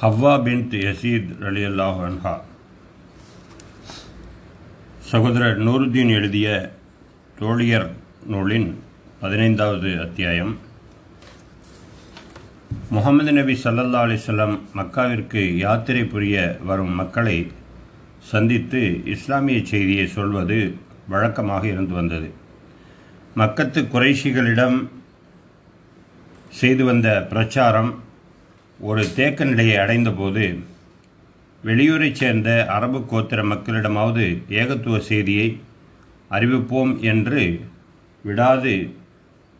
ஹவ்வா பின்த் யசீத் ரலியல்லாஹு அன்ஹா. சகோதரர் நூருதீன் எழுதிய தோழியர் நூலின் பதினைந்தாவது அத்தியாயம். முகமது நபி சல்லல்லா அலிசல்லாம் மக்காவிற்கு யாத்திரை புரிய வரும் மக்களை சந்தித்து இஸ்லாமிய செய்தியை சொல்வது வழக்கமாக இருந்து வந்தது. மக்கத்து குறைஷிகளிடம் செய்து வந்த பிரச்சாரம் ஒரு தேக்க நிலையை அடைந்தபோது வெளியூரைச் சேர்ந்த அரபு கோத்திர மக்களிடமாவது ஏகத்துவ செய்தியை அறிவிப்போம் என்று விடாது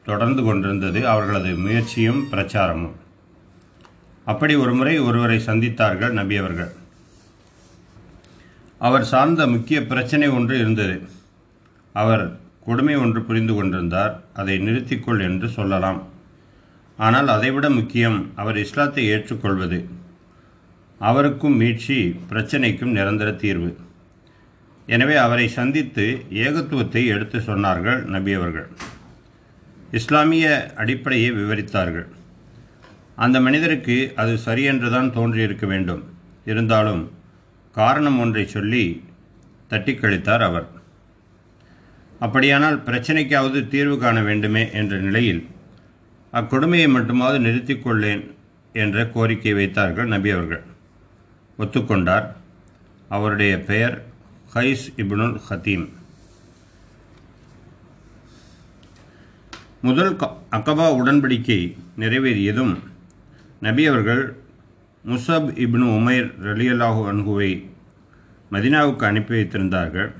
தொடர்ந்து கொண்டிருந்தது அவர்களது முயற்சியும் பிரச்சாரமும். அப்படி ஒரு முறை ஒருவரை சந்தித்தார்கள் நபி அவர்கள். அவர் சார்ந்த முக்கிய பிரச்சனை ஒன்று இருந்தது. அவர் கொடுமை ஒன்று புரிந்து கொண்டிருந்தார். அதை நிறுத்திக்கொள் என்று சொல்லலாம். ஆனால் அதைவிட முக்கியம் அவர் இஸ்லாத்தை ஏற்றுக்கொள்வது. அவருக்கும் மீட்சி பிரச்சனைக்கும் நிரந்தர தீர்வு. எனவே அவரை சந்தித்து ஏகத்துவத்தை எடுத்து சொன்னார்கள் நபி அவர்கள். இஸ்லாமிய அடிப்படையை விவரித்தார்கள். அந்த மனிதருக்கு அது சரியென்றுதான் தோன்றியிருக்க வேண்டும். இருந்தாலும் காரணம் ஒன்றை சொல்லி தட்டி கழித்தார் அவர். அப்படியானால் பிரச்சனைக்காவது தீர்வு காண வேண்டுமே என்ற நிலையில் அக்கொடுமையை மட்டுமாவது நிறுத்திக் கொள்ளேன் என்ற கோரிக்கை வைத்தார்கள் நபி அவர்கள். ஒத்துக்கொண்டார். அவருடைய பெயர் ஹைஸ் இப்னுல் ஹத்தீம். முதல் அக்கபா உடன்படிக்கை நிறைவேறியதும் நபி அவர்கள் முசப் இப்னு உமைர் ரலியல்லாஹு அன்குவை மதினாவுக்கு அனுப்பி வைத்திருந்தார்கள்.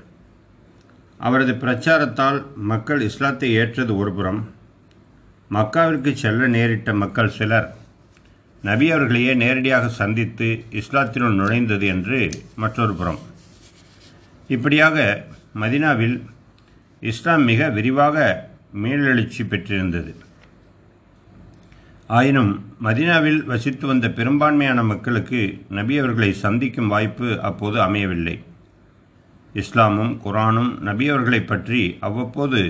அவரது பிரச்சாரத்தால் மக்கள் இஸ்லாத்தை ஏற்றது ஒருபுறம் மக்காவிற்கு செல்ல நேரிட்ட மக்கள் சிலர் நபி அவர்களையே நேரடியாக சந்தித்து இஸ்லாத்தினுள் நுழைந்தது என்று மற்றொரு புறம். இப்படியாக மதினாவில் இஸ்லாம் மிக விரிவாக மேலெழுச்சி பெற்றிருந்தது. ஆயினும் மதினாவில் வசித்து வந்த பெரும்பான்மையான மக்களுக்கு நபி அவர்களை சந்திக்கும் வாய்ப்பு அப்போது அமையவில்லை. இஸ்லாமும் குரானும் நபி அவர்களை பற்றி அவ்வப்போது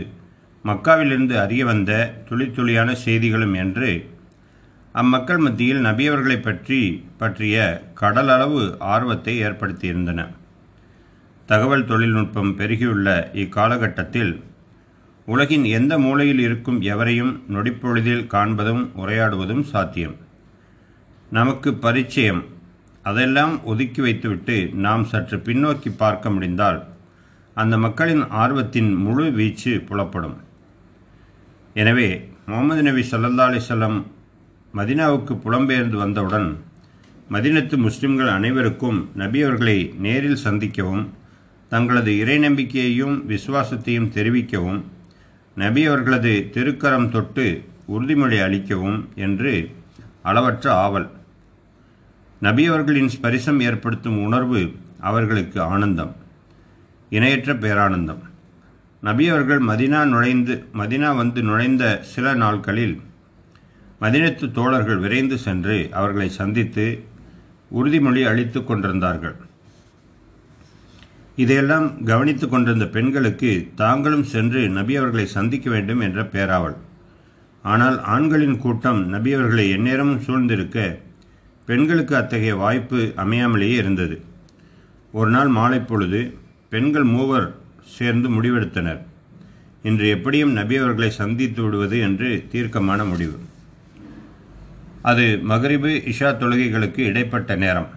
மக்காவிலிருந்து அறிய வந்த துளித்துளியான செய்திகளும் என்று அம்மக்கள் மத்தியில் நபியவர்களை பற்றி பற்றிய கடலளவு ஆர்வத்தை ஏற்படுத்தியிருந்தன. தகவல் தொழில்நுட்பம் பெருகியுள்ள இக்காலகட்டத்தில் உலகின் எந்த மூலையில் இருக்கும் எவரையும் நொடிப்பொழுதில் காண்பதும் உரையாடுவதும் சாத்தியம். நமக்கு பரிச்சயம். அதெல்லாம் ஒதுக்கி வைத்துவிட்டு நாம் சற்று பின்னோக்கி பார்க்க முடிந்தால் அந்த மக்களின் ஆர்வத்தின் முழு வீச்சு புலப்படும். எனவே முகமது நபி சல்லா அலிசல்லம் மதினாவுக்கு புலம்பெயர்ந்து வந்தவுடன் மதினத்து முஸ்லிம்கள் அனைவருக்கும் நபி அவர்களை நேரில் சந்திக்கவும் தங்களது இறை நம்பிக்கையையும் விசுவாசத்தையும் தெரிவிக்கவும் நபி அவர்களது திருக்கரம் தொட்டு உறுதிமொழி அளிக்கவும் என்று அளவற்ற ஆவல். நபி அவர்களின் ஸ்பரிசம் ஏற்படுத்தும் உணர்வு அவர்களுக்கு ஆனந்தம் இணையற்ற பேரானந்தம். நபி அவர்கள் மதினா நுழைந்து மதினா வந்து நுழைந்த சில நாட்களில் மதினத்து தோழர்கள் விரைந்து சென்று அவர்களை சந்தித்து உறுதிமொழி அளித்து கொண்டிருந்தார்கள். இதையெல்லாம் கவனித்து கொண்டிருந்த பெண்களுக்கு தாங்களும் சென்று நபி அவர்களை சந்திக்க வேண்டும் என்ற பேராவல். ஆனால் ஆண்களின் கூட்டம் நபி அவர்களை எந்நேரமும் சூழ்ந்திருக்க பெண்களுக்கு அத்தகைய வாய்ப்பு அமையாமலேயே இருந்தது. ஒரு நாள் மாலை பொழுது பெண்கள் மூவர் சேர்ந்து முடிவெடுத்தனர். இன்று எப்படியும் நபி அவர்களை சந்தித்து விடுவது என்று தீர்க்கமான முடிவு. அது மகரிபு இஷா தொழுகைகளுக்கு இடைப்பட்ட நேரம்.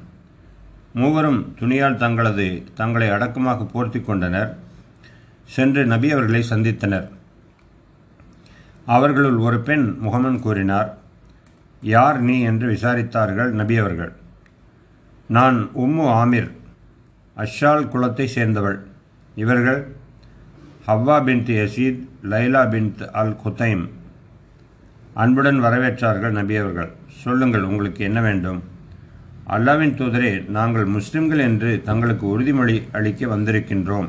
மூவரும் துணியால் தங்களது தங்களை அடக்கமாக போர்த்தி கொண்டனர். சென்று நபி அவர்களை சந்தித்தனர். அவர்களுள் ஒரு பெண் முகமன் கூறினார் யார் நீ என்று விசாரித்தார்கள் நபி அவர்கள். நான் உம்மு ஆமிர் அஷால் குலத்தை சேர்ந்தவள். இவர்கள் ஹவ்வா பின்த் யசீத் லைலா பின்த் அல் குத்தைம் அன்புடன் வரவேற்றார்கள் நபியவர்கள் சொல்லுங்கள் உங்களுக்கு என்ன வேண்டும்? அல்லாவின் தூதரே நாங்கள் முஸ்லிம்கள் என்று தங்களுக்கு உறுதிமொழி அளிக்க வந்திருக்கின்றோம்.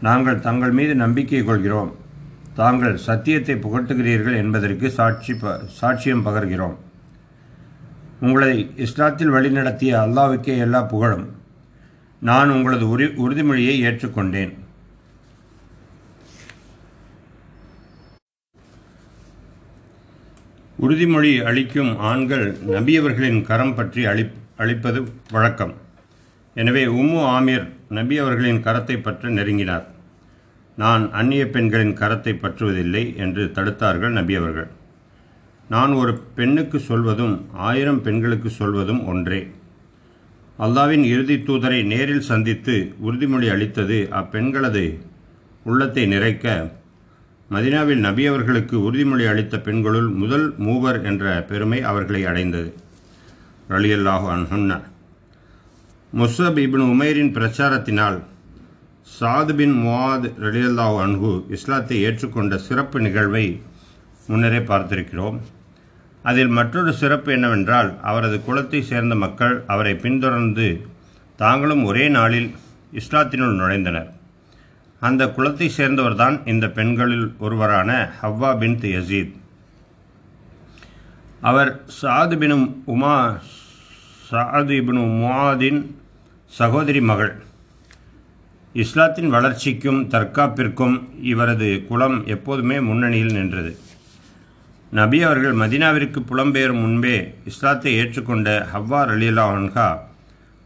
நாங்கள் தங்கள் மீது நம்பிக்கை கொள்கிறோம். தாங்கள் சத்தியத்தை புகட்டுகிறீர்கள் என்பதற்கு சாட்சி ப சாட்சியம் பகர்கிறோம். உங்களை இஸ்லாத்தில் வழிநடத்திய அல்லாவுக்கே எல்லா புகழும். நான் உங்களது உரி உறுதிமொழியை ஏற்றுக்கொண்டேன். உறுதிமொழி அளிக்கும் ஆண்கள் நபியவர்களின் கரம் பற்றி அளி அளிப்பது வழக்கம். எனவே உம்மு ஆமீர் நபி அவர்களின் கரத்தை பற்ற நெருங்கினார். நான் அந்நிய பெண்களின் கரத்தை பற்றுவதில்லை என்று தடுத்தார்கள் நபி அவர்கள் நான் ஒரு பெண்ணுக்கு சொல்வதும் ஆயிரம் பெண்களுக்கு சொல்வதும் ஒன்றே. அல்லாவின் இறுதி தூதரை நேரில் சந்தித்து உறுதிமொழி அளித்தது அப்பெண்களது உள்ளத்தை நிறைக்க மதினாவில் நபி அவர்களுக்கு உறுதிமொழி அளித்த பெண்களுள் முதல் மூவர் என்ற பெருமை அவர்களை அடைந்தது. ரலியல்லாஹு அன்ஹுன்ன. முஸ்ஸப் இபின் உமைரின் பிரச்சாரத்தினால் சாது பின் முவாத் ரலியல்லாஹு அன்ஹு இஸ்லாத்தை ஏற்றுக்கொண்ட சிறப்பு நிகழ்வை முன்னரே பார்த்திருக்கிறோம். அதில் மற்றொரு சிறப்பு என்னவென்றால் அவரது குலத்தை சேர்ந்த மக்கள் அவரை பின்தொடர்ந்து தாங்களும் ஒரே நாளில் இஸ்லாத்தினுள் நுழைந்தனர். அந்த குலத்தை சேர்ந்தவர்தான் இந்த பெண்களில் ஒருவரான ஹவ்வா பின் யசீத். அவர் சாது பினும் உமா சாது இபின் முவாதின் சகோதரி மகள். இஸ்லாத்தின் வளர்ச்சிக்கும் தற்காப்பிற்கும் இவரது குலம் எப்போதுமே முன்னணியில் நின்றது. நபி அவர்கள் மதினாவிற்கு புலம்பெயரும் முன்பே இஸ்லாத்தை ஏற்றுக்கொண்ட ஹவ்வா அலிலா அன்ஹா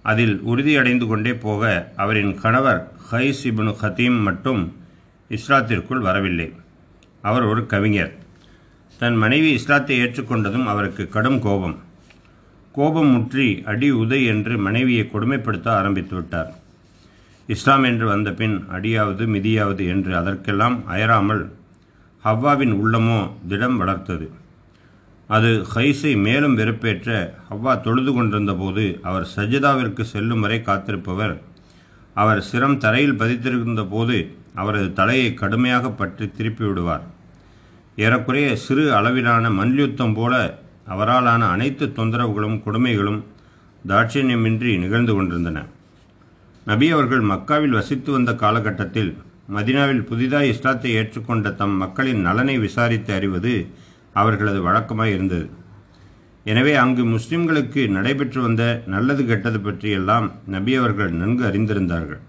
அதில் உறுதியடைந்து கொண்டே போக அவரின் கணவர் ஹைஸ் இப்னு ஹத்தீம் மட்டும் இஸ்லாத்திற்குள் வரவில்லை. அவர் ஒரு கவிஞர். தன் மனைவி இஸ்லாத்தை ஏற்றுக்கொண்டதும் அவருக்கு கடும் கோபம். கோபம் முற்றி அடி உதை என்று மனைவியை கொடுமைப்படுத்த ஆரம்பித்து விட்டார். இஸ்லாம் என்று வந்த பின் அடியாவது மிதியாவது என்று அதற்கெல்லாம் அயராமல் ஹவ்வாவின் உள்ளமோ திடம் வளர்த்தது. அது ஹைஸை மேலும் வெறுப்பேற்ற ஹவ்வா தொழுது கொண்டிருந்த போது அவர் சஜிதாவிற்கு செல்லும் வரை காத்திருப்பவர். அவர் சிரம் தரையில் பதித்திருந்த போது அவரது தலையை கடுமையாக பற்றி திருப்பி விடுவார். ஏறக்குறைய சிறு அளவிலான மல்யுத்தம் போல அவராலான அனைத்து தொந்தரவுகளும் கொடுமைகளும் தாட்சியமின்றி நிகழ்ந்து கொண்டிருந்தன. நபி அவர்கள் மக்காவில் வசித்து வந்த காலகட்டத்தில் மதினாவில் புதிதாக இஸ்லாத்தை ஏற்றுக்கொண்ட தம் மக்களின் நலனை விசாரித்து அறிவது அவர்களது வழக்கமாய் இருந்தது. எனவே அங்கு முஸ்லிம்களுக்கு நடைபெற்று வந்த நல்லது கெட்டது பற்றியெல்லாம் நபி அவர்கள் நன்கு அறிந்திருந்தார்கள்.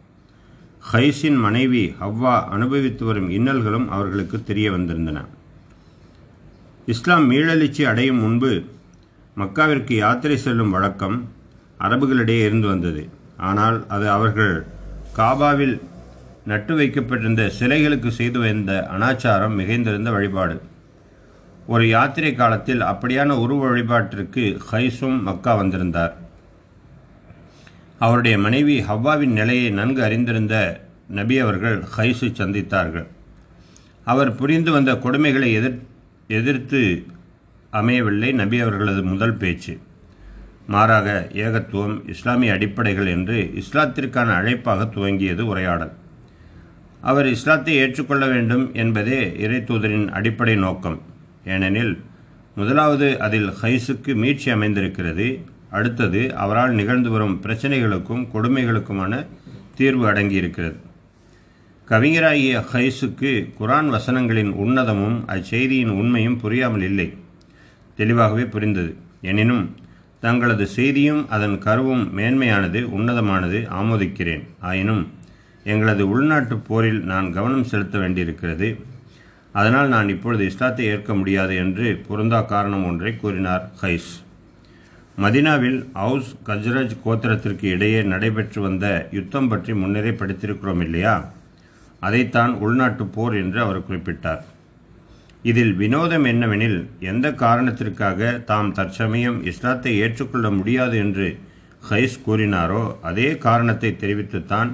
ஹைஸின் மனைவி ஹவ்வா அனுபவித்து வரும் இன்னல்களும் அவர்களுக்கு தெரிய வந்திருந்தன. இஸ்லாம் மீளெழுச்சி அடையும் முன்பு மக்காவிற்கு யாத்திரை செல்லும் வழக்கம் அரபுகளிடையே இருந்து வந்தது. ஆனால் அது அவர்கள் காபாவில் நட்டு வைக்கப்பட்டிருந்த சிலைகளுக்கு செய்து வந்த அனாச்சாரம் மிகைந்திருந்த வழிபாடு. ஒரு யாத்திரை காலத்தில் அப்படியான உருவ வழிபாட்டிற்கு ஹைசும் மக்கா வந்திருந்தார். அவருடைய மனைவி ஹவ்வாவின் நிலையை நன்கு அறிந்திருந்த நபி அவர்கள் ஹைசு சந்தித்தார்கள். அவர் புரிந்து வந்த கொடுமைகளை எதிர் எதிர்த்து அமையவில்லை நபி அவர்களது முதல் பேச்சு. மாறாக ஏகத்துவம் இஸ்லாமிய அடிப்படைகள் என்று இஸ்லாத்திற்கான அழைப்பாக துவங்கியது உரையாடல். அவர் இஸ்லாத்தை ஏற்றுக்கொள்ள வேண்டும் என்பதே இறை தூதரின் அடிப்படை நோக்கம். ஏனெனில் முதலாவது அதில் ஹைஸுக்கு மீட்சி அமைந்திருக்கிறது. அடுத்தது அவரால் நிகழ்ந்து வரும் பிரச்சனைகளுக்கும் கொடுமைகளுக்குமான தீர்வு அடங்கியிருக்கிறது. கவிஞராகிய ஹைஸுக்கு குரான் வசனங்களின் உன்னதமும் அச்செய்தியின் உண்மையும் புரியாமல் இல்லை. தெளிவாகவே புரிந்தது. எனினும் தங்களது செய்தியும் அதன் கருவும் மேன்மையானது உன்னதமானது ஆமோதிக்கிறேன். ஆயினும் எங்களது உள்நாட்டு போரில் நான் கவனம் செலுத்த வேண்டியிருக்கிறது. அதனால் நான் இப்பொழுது இஸ்லாத்தை ஏற்க முடியாது என்று பொருந்தா காரணம் ஒன்றை கூறினார் ஹைஸ். மதினாவில் ஹவுஸ் கஜ்ரஜ் கோத்திரத்திற்கு இடையே நடைபெற்று வந்த யுத்தம் பற்றி முன்னரே படித்திருக்கிறோம் இல்லையா? அதைத்தான் உள்நாட்டு போர் என்று அவர் குறிப்பிட்டார். இதில் வினோதம் என்னவெனில் எந்த காரணத்திற்காக தாம் தற்சமயம் இஸ்லாத்தை ஏற்றுக்கொள்ள முடியாது என்று ஹைஸ் கூறினாரோ அதே காரணத்தை தெரிவித்துத்தான்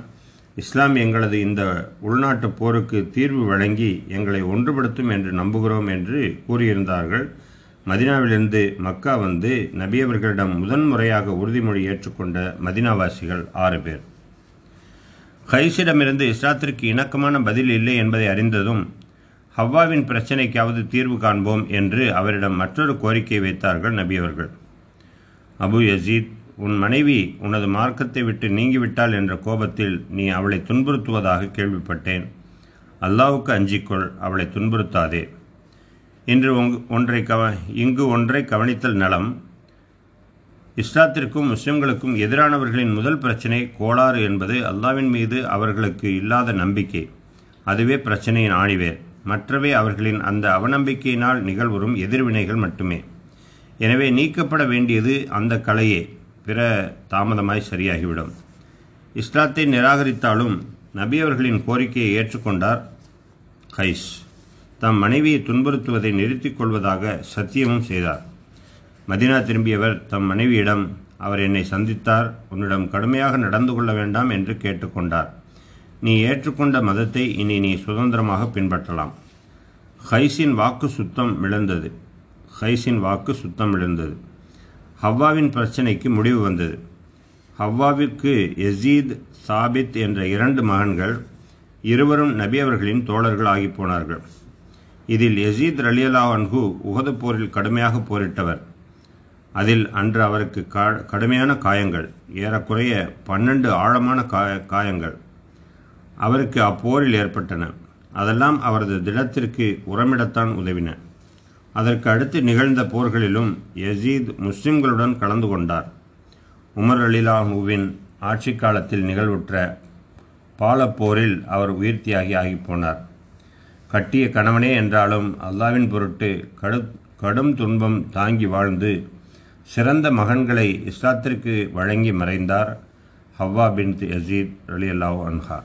இஸ்லாம் எங்களது இந்த உள்நாட்டு போருக்கு தீர்வு வழங்கி எங்களை ஒன்றுபடுத்தும் என்று நம்புகிறோம் என்று கூறியிருந்தார்கள். மதினாவிலிருந்து மக்கா வந்து நபியவர்களிடம் முதன்முறையாக உறுதிமொழி ஏற்றுக்கொண்ட மதினாவாசிகள் ஆறு பேர். ஹைஸிடமிருந்து இஸ்லாத்திற்கு இணக்கமான பதில் இல்லை என்பதை அறிந்ததும் ஹவ்வாவின் பிரச்சனைக்காவது தீர்வு காண்போம் என்று அவரிடம் மற்றொரு கோரிக்கை வைத்தார்கள் நபியவர்கள் அபு யசீத் உன் மனைவி உனது மார்க்கத்தை விட்டு நீங்கிவிட்டாள் என்ற கோபத்தில் நீ அவளை துன்புறுத்துவதாக கேள்விப்பட்டேன். அல்லாவுக்கு அஞ்சிக்கொள் அவளை துன்புறுத்தாதே. இன்று ஒன்றை கவ இங்கு ஒன்றை கவனித்தல் நலம். இஸ்லாத்திற்கும் முஸ்லிம்களுக்கும் எதிரானவர்களின் முதல் பிரச்சனை கோளாறு என்பது அல்லாவின் மீது அவர்களுக்கு இல்லாத நம்பிக்கை. அதுவே பிரச்சனையின் ஆணிவேர். மற்றவை அவர்களின் அந்த அவநம்பிக்கையினால் நிகழ்வரும் எதிர்வினைகள் மட்டுமே. எனவே நீக்கப்பட வேண்டியது அந்த கலையே. பிற தாமதமாய் சரியாகிவிடும். இஸ்லாத்தை நிராகரித்தாலும் நபி அவர்களின் கோரிக்கையை ஏற்றுக்கொண்டார் கைஸ். தம் மனைவியை துன்புறுத்துவதை நிறுத்திக் கொள்வதாக சத்தியமும் செய்தார். மதினா திரும்பியவர் தம் மனைவியிடம் அவர் என்னை சந்தித்தார் உன்னிடம் கடுமையாக நடந்து கொள்ள வேண்டாம் என்று கேட்டுக்கொண்டார். நீ ஏற்றுக்கொண்ட மதத்தை இனி நீ சுதந்திரமாக பின்பற்றலாம். ஹைஸின் வாக்கு சுத்தம் விழுந்தது. ஹைஸின் வாக்கு சுத்தம் விழுந்தது. ஹவ்வாவின் பிரச்சனைக்கு முடிவு வந்தது. ஹவ்வாவிற்கு எசீத் சாபித் என்ற இரண்டு மகன்கள் இருவரும் நபி அவர்களின் தோழர்கள் ஆகி போனார்கள். இதில் எசீத் ரலியலா அன்ஹு உகது போரில் கடுமையாக போரிட்டவர். அதில் அன்று அவருக்கு கடுமையான காயங்கள் ஏறக்குறைய பன்னெண்டு ஆழமான காய காயங்கள் அவருக்கு அப்போரில் ஏற்பட்டன. அதெல்லாம் அவரது திடத்திற்கு உரமிடத்தான் உதவின. அதற்கு அடுத்து நிகழ்ந்த போர்களிலும் யசீத் முஸ்லிம்களுடன் கலந்து கொண்டார். உமர் அலிலாஹுவின் ஆட்சி காலத்தில் நிகழ்வுற்ற பாலப்போரில் அவர் உயிர் தியாகி ஆகிப்போனார். கட்டிய கணவனே என்றாலும் அல்லாவின் பொருட்டு கடு கடும் துன்பம் தாங்கி வாழ்ந்து சிறந்த மகன்களை இஸ்லாத்திற்கு வழங்கி மறைந்தார் ஹவ்வா பின் யசீத் அலி அல்லாஹ் அன்ஹா.